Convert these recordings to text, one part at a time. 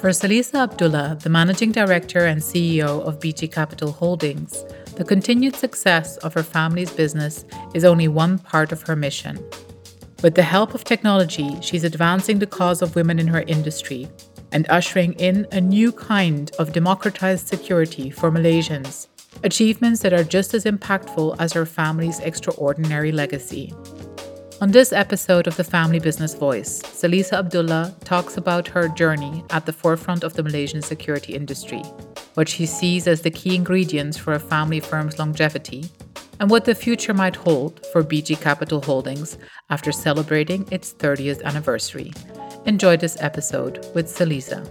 For Saliza Abdullah, the managing director and CEO of BG Capital Holdings, the continued success of her family's business is only one part of her mission. With the help of technology, she's advancing the cause of women in her industry and ushering in a new kind of democratized security for Malaysians, achievements that are just as impactful as her family's extraordinary legacy. On this episode of the Family Business Voice, Saliza Abdullah talks about her journey at the forefront of the Malaysian security industry, what she sees as the key ingredients for a family firm's longevity, and what the future might hold for BG Capital Holdings after celebrating its 30th anniversary. Enjoy this episode with Saliza.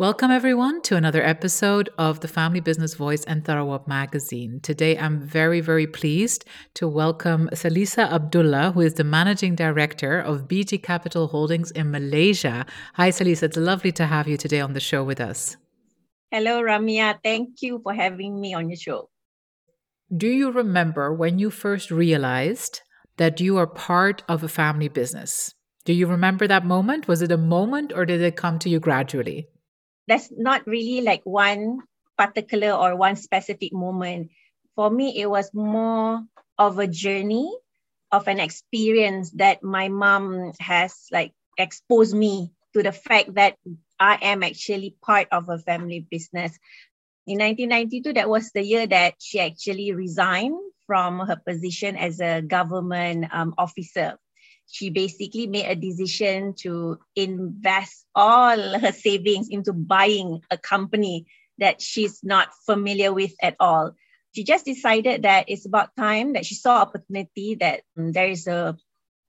Welcome, everyone, to another episode of the Family Business Voice and Tharawat magazine. Today, I'm very, very pleased to welcome Saliza Abdullah, who is the managing director of BG Capital Holdings in Malaysia. Hi, Saliza. It's lovely to have you today on the show with us. Hello, Ramia. Thank you for having me on your show. Do you remember when you first realized that you are part of a family business? Do you remember that moment? Was it a moment or did it come to you gradually? There's not really like one particular or one specific moment. For me, it was more of a journey of an experience that my mom has like exposed me to the fact that I am actually part of a family business. In 1992, that was the year that she actually resigned from her position as a government um, officer she basically made a decision to invest all her savings into buying a company that she's not familiar with at all. She just decided that it's about time that she saw opportunity that um, there is a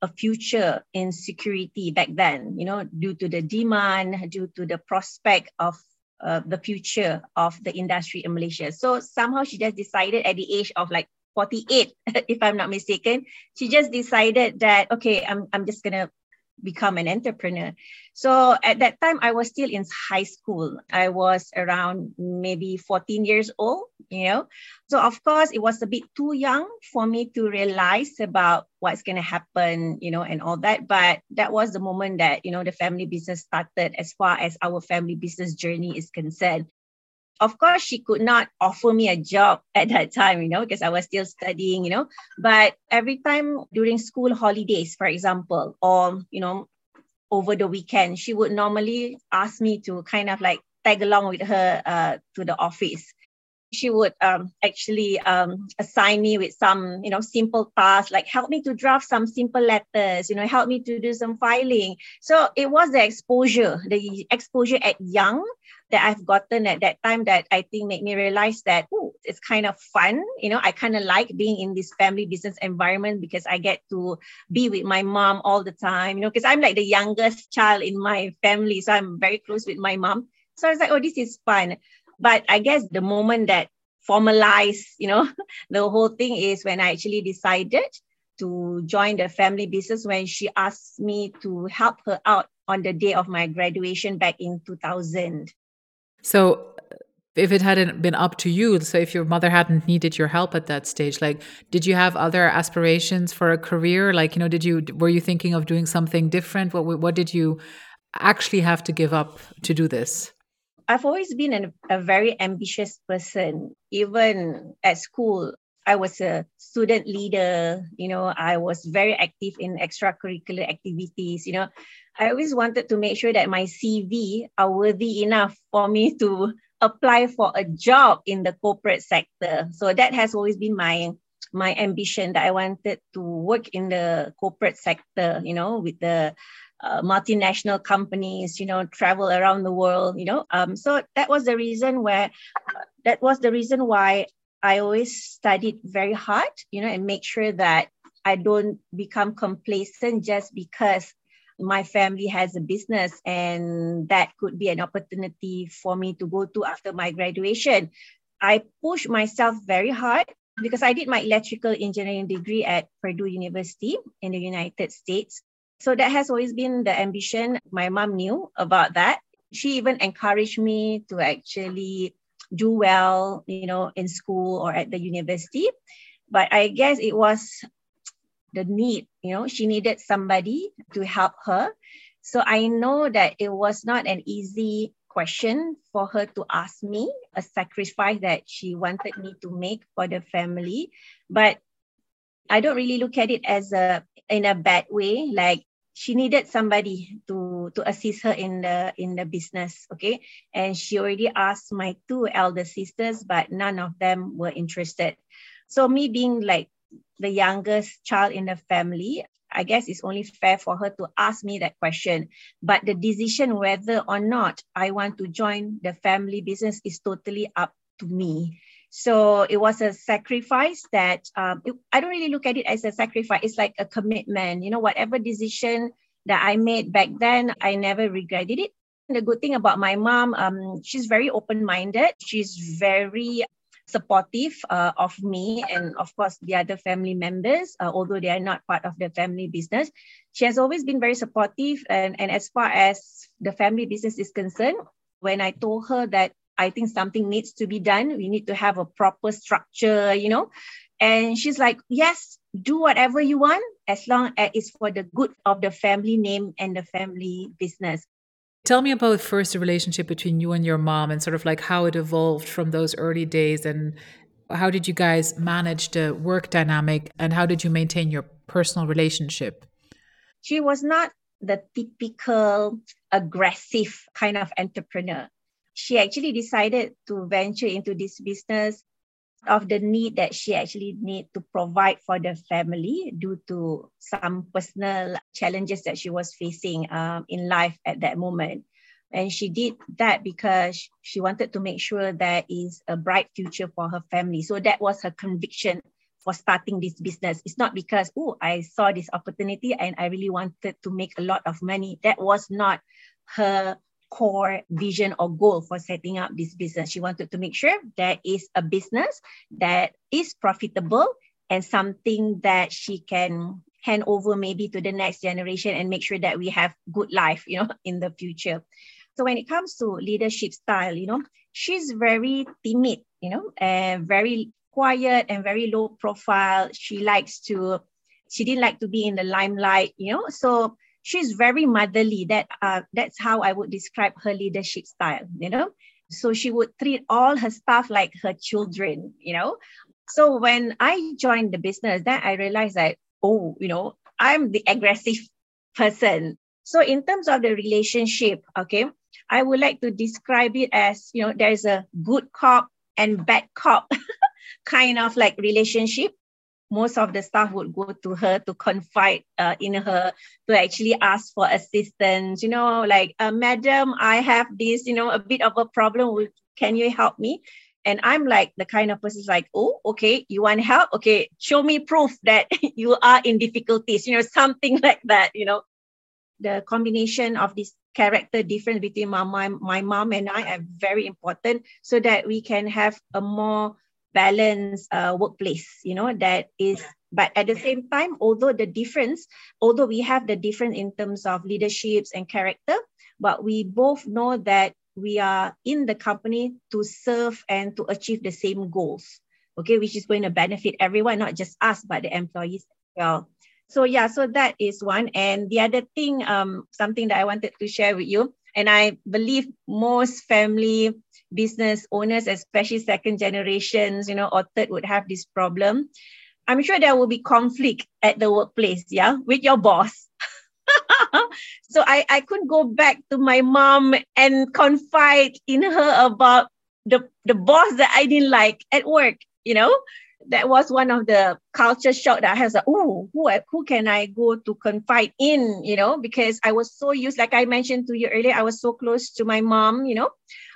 a future in security back then, you know, due to the demand, due to the prospect of uh, the future of the industry in Malaysia. So somehow she just decided at the age of like 48, if I'm not mistaken. She just decided that, okay, I'm, I'm just going to become an entrepreneur. So at that time, I was still in high school. I was around maybe 14 years old, you know. So of course, it was a bit too young for me to realize about what's going to happen, you know, and all that. But that was the moment that, you know, the family business started as far as our family business journey is concerned of course she could not offer me a job at that time you know because i was still studying you know. But every time during school holidays for example or you know over the weekend she would normally ask me to kind of like tag along with her uh, to the office she would um, actually um, assign me with some you know simple tasks like help me to draft some simple letters you know help me to do some filing so it was the exposure the exposure at young that I've gotten at that time that I think made me realize that ooh, it's kind of fun. You know, I kind of like being in this family business environment because I get to be with my mom all the time, you know, because I'm like the youngest child in my family. So I'm very close with my mom. So I was like, oh, this is fun. But I guess the moment that formalized, you know, the whole thing is when I actually decided to join the family business when she asked me to help her out on the day of my graduation back in 2000. So if it hadn't been up to you, so if your mother hadn't needed your help at that stage, like did you have other aspirations for a career? Like, you know, did you were you thinking of doing something different? What what did you actually have to give up to do this? I've always been an, a very ambitious person. Even at school, I was a student leader, you know, I was very active in extracurricular activities, you know. I always wanted to make sure that my CV are worthy enough for me to apply for a job in the corporate sector. So that has always been my my ambition that I wanted to work in the corporate sector, you know, with the uh, multinational companies, you know, travel around the world, you know. Um, so that was the reason where, uh, that was the reason why I always studied very hard, you know, and make sure that I don't become complacent just because my family has a business and that could be an opportunity for me to go to after my graduation. I pushed myself very hard because I did my electrical engineering degree at Purdue University in the United States. So that has always been the ambition. My mom knew about that. She even encouraged me to actually do well, you know, in school or at the university. But I guess it was the need, you know, she needed somebody to help her. So I know that it was not an easy question for her to ask me, a sacrifice that she wanted me to make for the family. But I don't really look at it as a in a bad way. Like she needed somebody to to assist her in the in the business okay? And she already asked my two elder sisters but none of them were interested. So me being like the youngest child in the family i guess it's only fair for her to ask me that question. But the decision whether or not i want to join the family business is totally up to me so it was a sacrifice that um, it, I don't really look at it as a sacrifice. It's like a commitment. You know, whatever decision that I made back then, I never regretted it. And the good thing about my mom, um, she's very open-minded. She's very supportive uh, of me and of course the other family members uh, although they are not part of the family business she has always been very supportive and, and as far as the family business is concerned when i told her that I think something needs to be done. We need to have a proper structure, you know. And she's like, yes, do whatever you want as long as it's for the good of the family name and the family business. Tell me about first the relationship between you and your mom and sort of like how it evolved from those early days and how did you guys manage the work dynamic and how did you maintain your personal relationship? She was not the typical aggressive kind of entrepreneur she actually decided to venture into this business of the need that she actually need to provide for the family due to some personal challenges that she was facing um, in life at that moment. And she did that because she wanted to make sure there is a bright future for her family. So that was her conviction for starting this business. It's not because oh i saw this opportunity and i really wanted to make a lot of money. That was not her core vision or goal for setting up this business. She wanted to make sure there is a business that is profitable and something that she can hand over maybe to the next generation and make sure that we have good life, you know, in the future. So when it comes to leadership style, you know, she's very timid, you know, and very quiet and very low profile. She likes to, she didn't like to be in the limelight, you know. So she's very motherly. That uh, that's how I would describe her leadership style. You know, so she would treat all her staff like her children. You know, so when I joined the business, then I realized that oh, you know, I'm the aggressive person. So in terms of the relationship, okay, I would like to describe it as you know, there's a good cop and bad cop kind of like relationship most of the staff would go to her to confide uh, in her to actually ask for assistance. You know like uh, madam i have this you know a bit of a problem. With can you help me? And i'm like the kind of person like oh okay you want help? Okay show me proof that you are in difficulties you know something like that you know. The combination of this character difference between my, my, my mom and i are very important so that we can have a more balanced uh, workplace you know that is but at the same time although the difference although we have the difference in terms of leaderships and character but we both know that we are in the company to serve and to achieve the same goals okay which is going to benefit everyone not just us but the employees as well. So yeah so that is one. And the other thing um something that i wanted to share with you and i believe most family business owners, especially second generations, you know, or third would have this problem. I'm sure there will be conflict at the workplace, yeah, with your boss. so I, I could go back to my mom and confide in her about the, the boss that I didn't like at work, you know. That was one of the culture shock that I was like, oh, who, who can I go to confide in, you know, because I was so used, like I mentioned to you earlier, I was so close to my mom, you know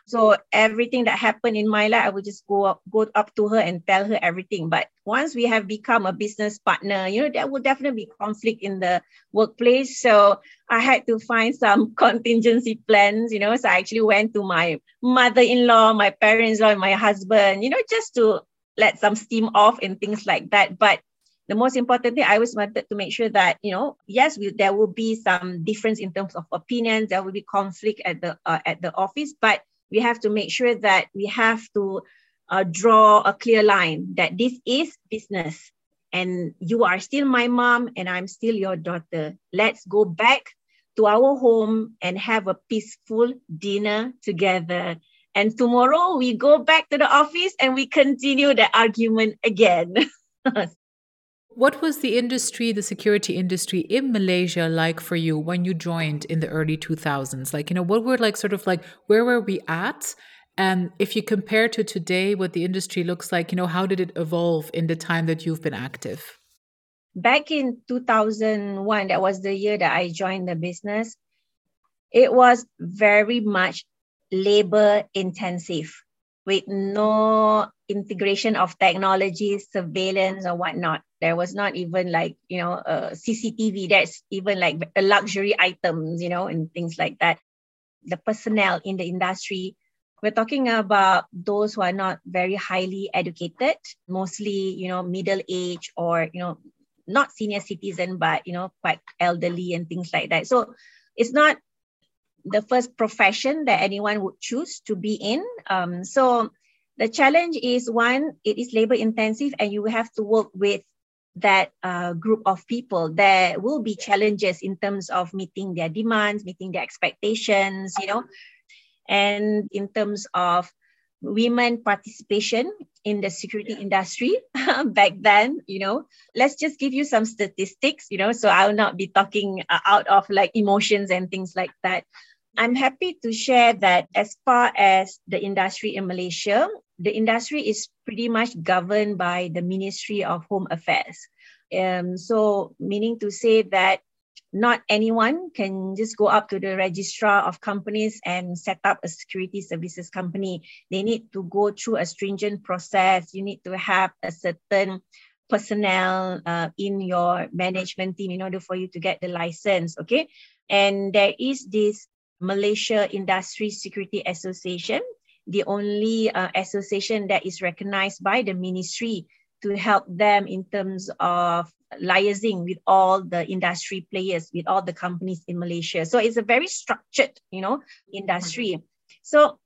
So everything that happened in my life, I would just go up, go up to her and tell her everything. But once we have become a business partner, you know, there will definitely be conflict in the workplace. So I had to find some contingency plans, you know. So I actually went to my mother-in-law, my parents-in-law, and my husband, you know, just to let some steam off and things like that. But the most important thing I always wanted to make sure that you know yes we, there will be some difference in terms of opinions there will be conflict at the uh, at the office but we have to make sure that we have to uh, draw a clear line that this is business and you are still my mom and I'm still your daughter. Let's go back to our home and have a peaceful dinner together. And tomorrow we go back to the office and we continue the argument again What was the industry, the security industry in Malaysia like for you when you joined in the early 2000s? Like, you know, what were like sort of like, where were we at? And if you compare to today, what the industry looks like, you know, how did it evolve in the time that you've been active? Back in 2001, that was the year that I joined the business. It was very much labor intensive with no integration of technology, surveillance, or whatnot. There was not even like, you know, a CCTV that's even like a luxury items, you know, and things like that. The personnel in the industry, we're talking about those who are not very highly educated, mostly, you know, middle age or, you know, not senior citizen, but, you know, quite elderly and things like that. So it's not the first profession that anyone would choose to be in. Um, so the challenge is one, it is labor intensive and you have to work with that uh, group of people. There will be challenges in terms of meeting their demands, meeting their expectations, you know, and in terms of women participation in the security industry back then you know let's just give you some statistics you know so i'll not be talking uh, out of like emotions and things like that I'm happy to share that as far as the industry in Malaysia, the industry is pretty much governed by the Ministry of Home Affairs. Um, so, meaning to say that not anyone can just go up to the registrar of companies and set up a security services company. They need to go through a stringent process. You need to have a certain personnel uh, in your management team in order for you to get the license. Okay. And there is this Malaysia Industry Security Association, the only uh, association that is recognized by the ministry to help them in terms of liaising with all the industry players, with all the companies in Malaysia. So it's a very structured, you know, industry. So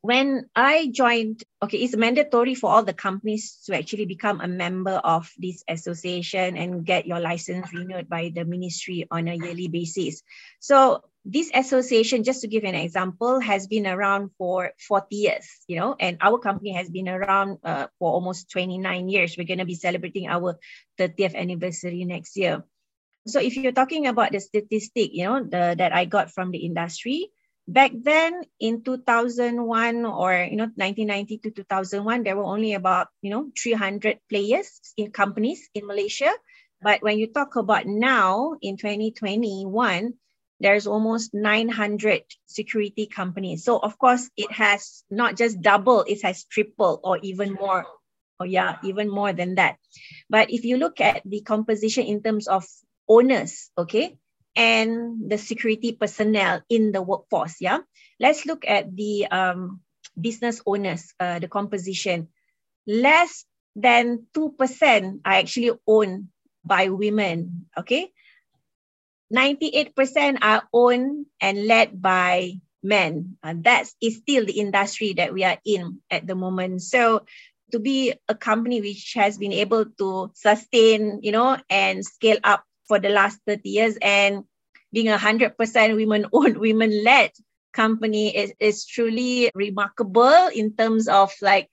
when I joined, okay, it's mandatory for all the companies to actually become a member of this association and get your license renewed by the ministry on a yearly basis. So this association, just to give an example, has been around for 40 years, you know, and our company has been around uh, for almost 29 years. We're going to be celebrating our 30th anniversary next year. So if you're talking about the statistic, you know, the, that I got from the industry, back then in 2001 or, you know, 1990 to 2001, there were only about, you know, 300 players in companies in Malaysia. But when you talk about now in 2021, there's almost 900 security companies. So of course, it has not just double, it has triple or even more. Oh yeah, even more than that. But if you look at the composition in terms of owners, okay, and the security personnel in the workforce, yeah, let's look at the um, business owners, uh, the composition. Less than 2% are actually owned by women, okay? 98% are owned and led by men. And that is still the industry that we are in at the moment. So to be a company which has been able to sustain, you know, and scale up for the last 30 years and being a 100% women owned, women led company is, is truly remarkable in terms of like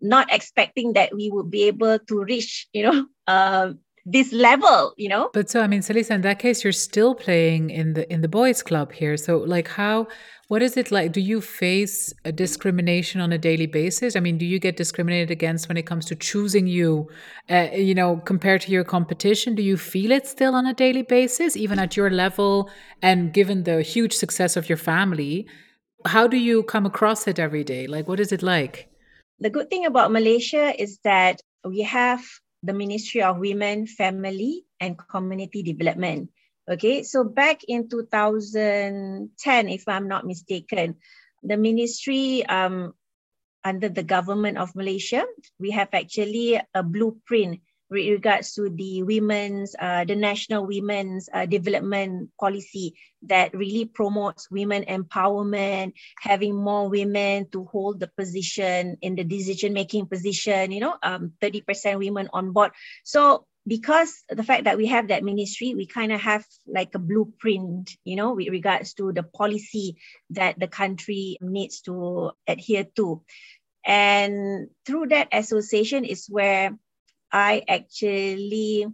not expecting that we would be able to reach, you know, uh, this level you know? But so i mean saliza in that case you're still playing in the in the boys club here. So like how what is it like? Do you face a discrimination on a daily basis? I mean do you get discriminated against when it comes to choosing you uh, you know compared to your competition? Do you feel it still on a daily basis even at your level? And given the huge success of your family How do you come across it every day? Like, what is it like? The good thing about Malaysia is that we have the Ministry of Women, Family, and Community Development. Okay, so back in 2010, if I'm not mistaken, the ministry um, under the government of Malaysia, we have actually a blueprint with regards to the women's, uh, the national women's uh, development policy that really promotes women empowerment, having more women to hold the position in the decision making position, you know, um, 30% women on board. So because the fact that we have that ministry, we kind of have like a blueprint, you know, with regards to the policy that the country needs to adhere to. And through that association is where I actually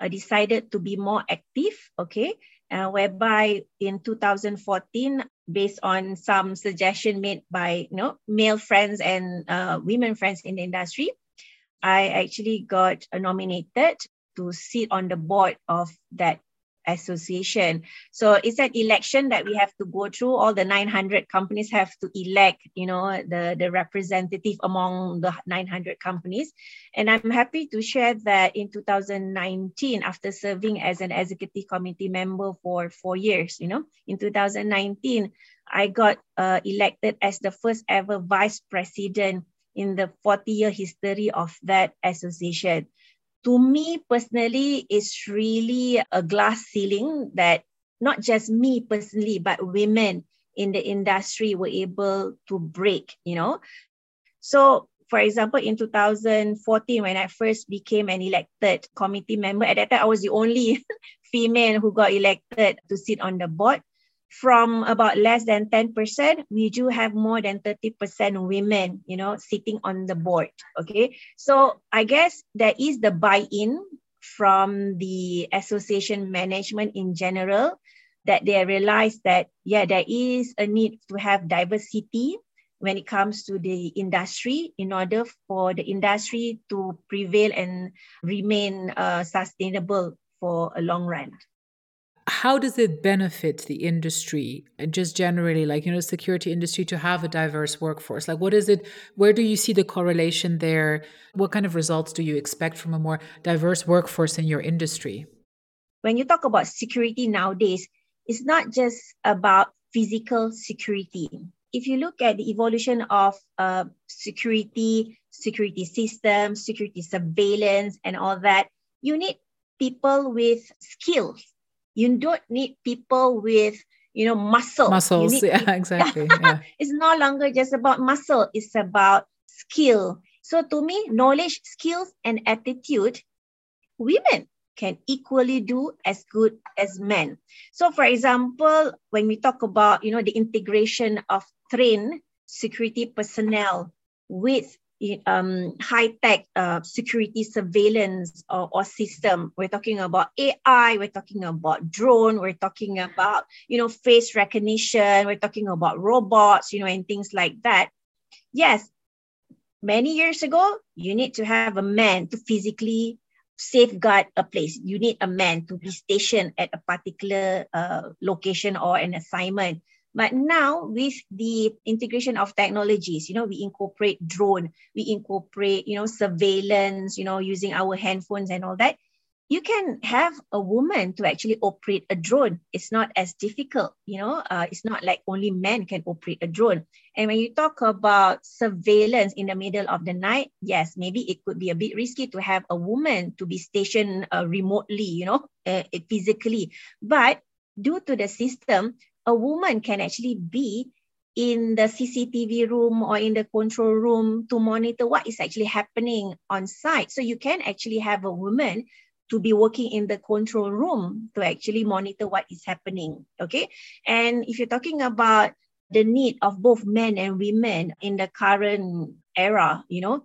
uh, decided to be more active, okay, uh, whereby in 2014, based on some suggestion made by you know male friends and uh, women friends in the industry, I actually got nominated to sit on the board of that association. So it's an election that we have to go through. All the 900 companies have to elect, you know, the, the representative among the 900 companies. And I'm happy to share that in 2019, after serving as an executive committee member for four years, you know, in 2019, I got uh, elected as the first ever vice president in the 40 year history of that association to me personally, it's really a glass ceiling that not just me personally, but women in the industry were able to break, you know. So, for example, in 2014, when I first became an elected committee member, at that time I was the only female who got elected to sit on the board from about less than 10%, we do have more than 30% women, you know, sitting on the board. Okay. So I guess there is the buy-in from the association management in general that they realize that, yeah, there is a need to have diversity when it comes to the industry in order for the industry to prevail and remain uh, sustainable for a long run how does it benefit the industry and just generally like you know security industry to have a diverse workforce? Like what is it where do you see the correlation there? What kind of results do you expect from a more diverse workforce in your industry? When you talk about security nowadays it's not just about physical security. If you look at the evolution of uh, security security systems security surveillance and all that you need people with skills you don't need people with you know muscle. Muscles yeah exactly yeah. it's no longer just about muscle it's about skill. So to me knowledge skills and attitude women can equally do as good as men. So for example when we talk about you know the integration of trained security personnel with um, high-tech uh, security surveillance or, or system. We're talking about AI, we're talking about drone, we're talking about, you know, face recognition, we're talking about robots, you know, and things like that. Yes, many years ago, you need to have a man to physically safeguard a place. You need a man to be stationed at a particular uh, location or an assignment. But now with the integration of technologies, you know, we incorporate drone, we incorporate, you know, surveillance, you know, using our handphones and all that. You can have a woman to actually operate a drone. It's not as difficult, you know. Uh, it's not like only men can operate a drone. And when you talk about surveillance in the middle of the night, yes, maybe it could be a bit risky to have a woman to be stationed uh, remotely, you know, uh, physically. But due to the system, a woman can actually be in the CCTV room or in the control room to monitor what is actually happening on site. So you can actually have a woman to be working in the control room to actually monitor what is happening. Okay. And if you're talking about the need of both men and women in the current era, you know,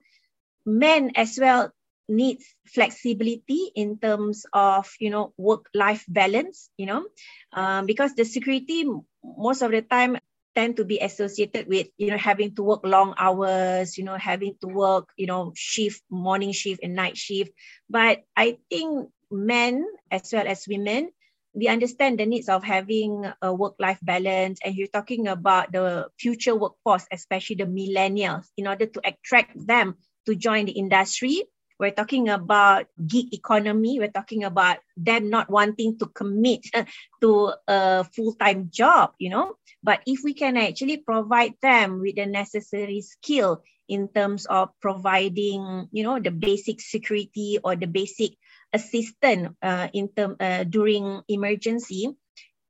men as well needs flexibility in terms of you know work life balance you know um, because the security most of the time tend to be associated with you know having to work long hours you know having to work you know shift morning shift and night shift but i think men as well as women we understand the needs of having a work-life balance and you're talking about the future workforce, especially the millennials, in order to attract them to join the industry. We're talking about gig economy. We're talking about them not wanting to commit to a full-time job, you know. But if we can actually provide them with the necessary skill in terms of providing, you know, the basic security or the basic assistance uh, in term uh, during emergency,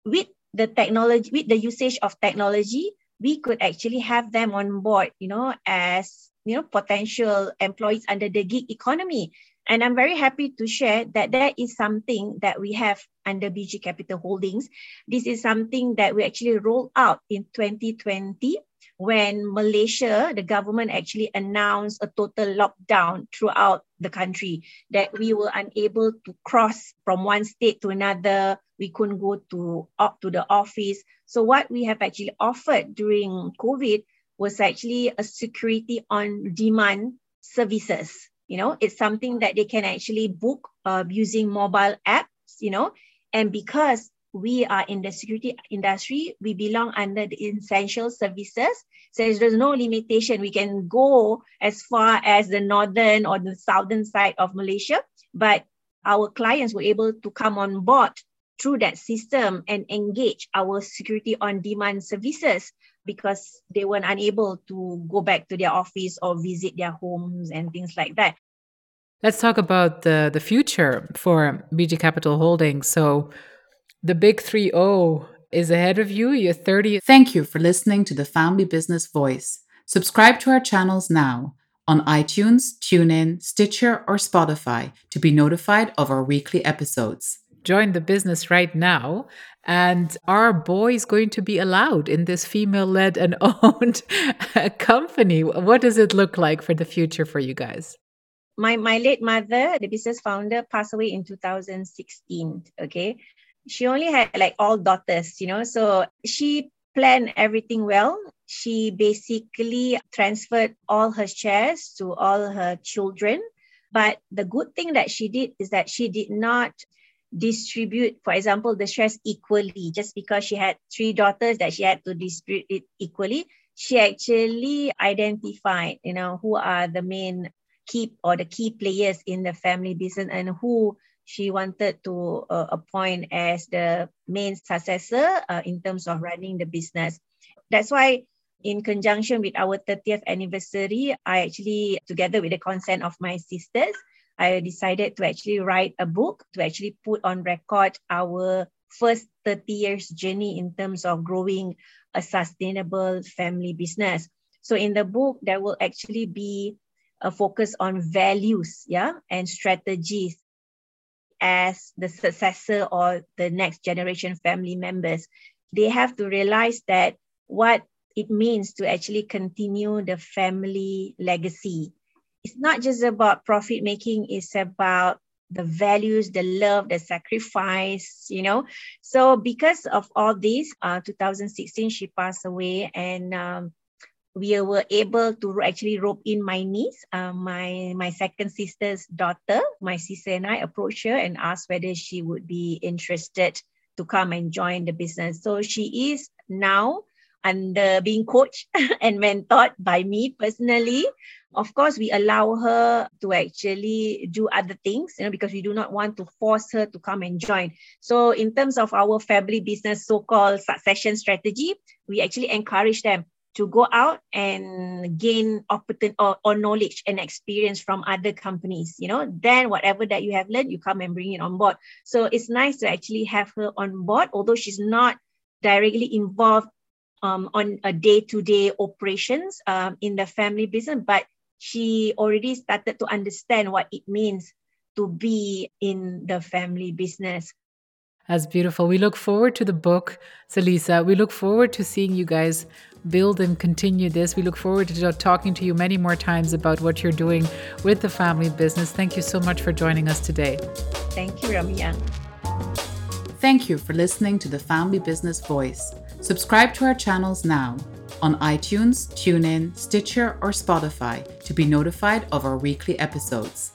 with the technology, with the usage of technology, we could actually have them on board, you know, as you know, potential employees under the gig economy. And I'm very happy to share that that is something that we have under BG Capital Holdings. This is something that we actually rolled out in 2020 when Malaysia, the government actually announced a total lockdown throughout the country, that we were unable to cross from one state to another. We couldn't go to up to the office. So what we have actually offered during COVID was actually a security on demand services. You know, it's something that they can actually book uh, using mobile apps, you know, and because we are in the security industry, we belong under the essential services. So there's no limitation. We can go as far as the northern or the southern side of Malaysia, but our clients were able to come on board through that system and engage our security on demand services because they were unable to go back to their office or visit their homes and things like that. Let's talk about the, the future for BG Capital Holdings. So the big 3 0 is ahead of you. You're 30. Thank you for listening to the Family Business Voice. Subscribe to our channels now on iTunes, TuneIn, Stitcher, or Spotify to be notified of our weekly episodes. Join the business right now. And are boys going to be allowed in this female led and owned company? What does it look like for the future for you guys? My, my late mother, the business founder, passed away in 2016. Okay she only had like all daughters, you know, so she planned everything well. She basically transferred all her shares to all her children. But the good thing that she did is that she did not distribute, for example, the shares equally just because she had three daughters that she had to distribute it equally. She actually identified, you know, who are the main key or the key players in the family business and who she wanted to uh, appoint as the main successor uh, in terms of running the business. That's why, in conjunction with our 30th anniversary, I actually, together with the consent of my sisters, I decided to actually write a book to actually put on record our first 30 years journey in terms of growing a sustainable family business. So in the book, there will actually be a focus on values, yeah, and strategies as the successor or the next generation family members, they have to realize that what it means to actually continue the family legacy. It's not just about profit making, it's about the values, the love, the sacrifice, you know. So because of all this, uh, 2016, she passed away and um, we were able to actually rope in my niece, uh, my my second sister's daughter. My sister and I approached her and asked whether she would be interested to come and join the business. So she is now under being coached and mentored by me personally. Of course, we allow her to actually do other things, you know, because we do not want to force her to come and join. So, in terms of our family business so-called succession strategy, we actually encourage them to go out and gain opportunity or, or knowledge and experience from other companies you know then whatever that you have learned you come and bring it on board so it's nice to actually have her on board although she's not directly involved um, on a day-to-day operations um, in the family business but she already started to understand what it means to be in the family business that's beautiful. We look forward to the book, Saliza. We look forward to seeing you guys build and continue this. We look forward to talking to you many more times about what you're doing with the family business. Thank you so much for joining us today. Thank you, Ramia. Thank you for listening to the Family Business Voice. Subscribe to our channels now on iTunes, TuneIn, Stitcher, or Spotify to be notified of our weekly episodes.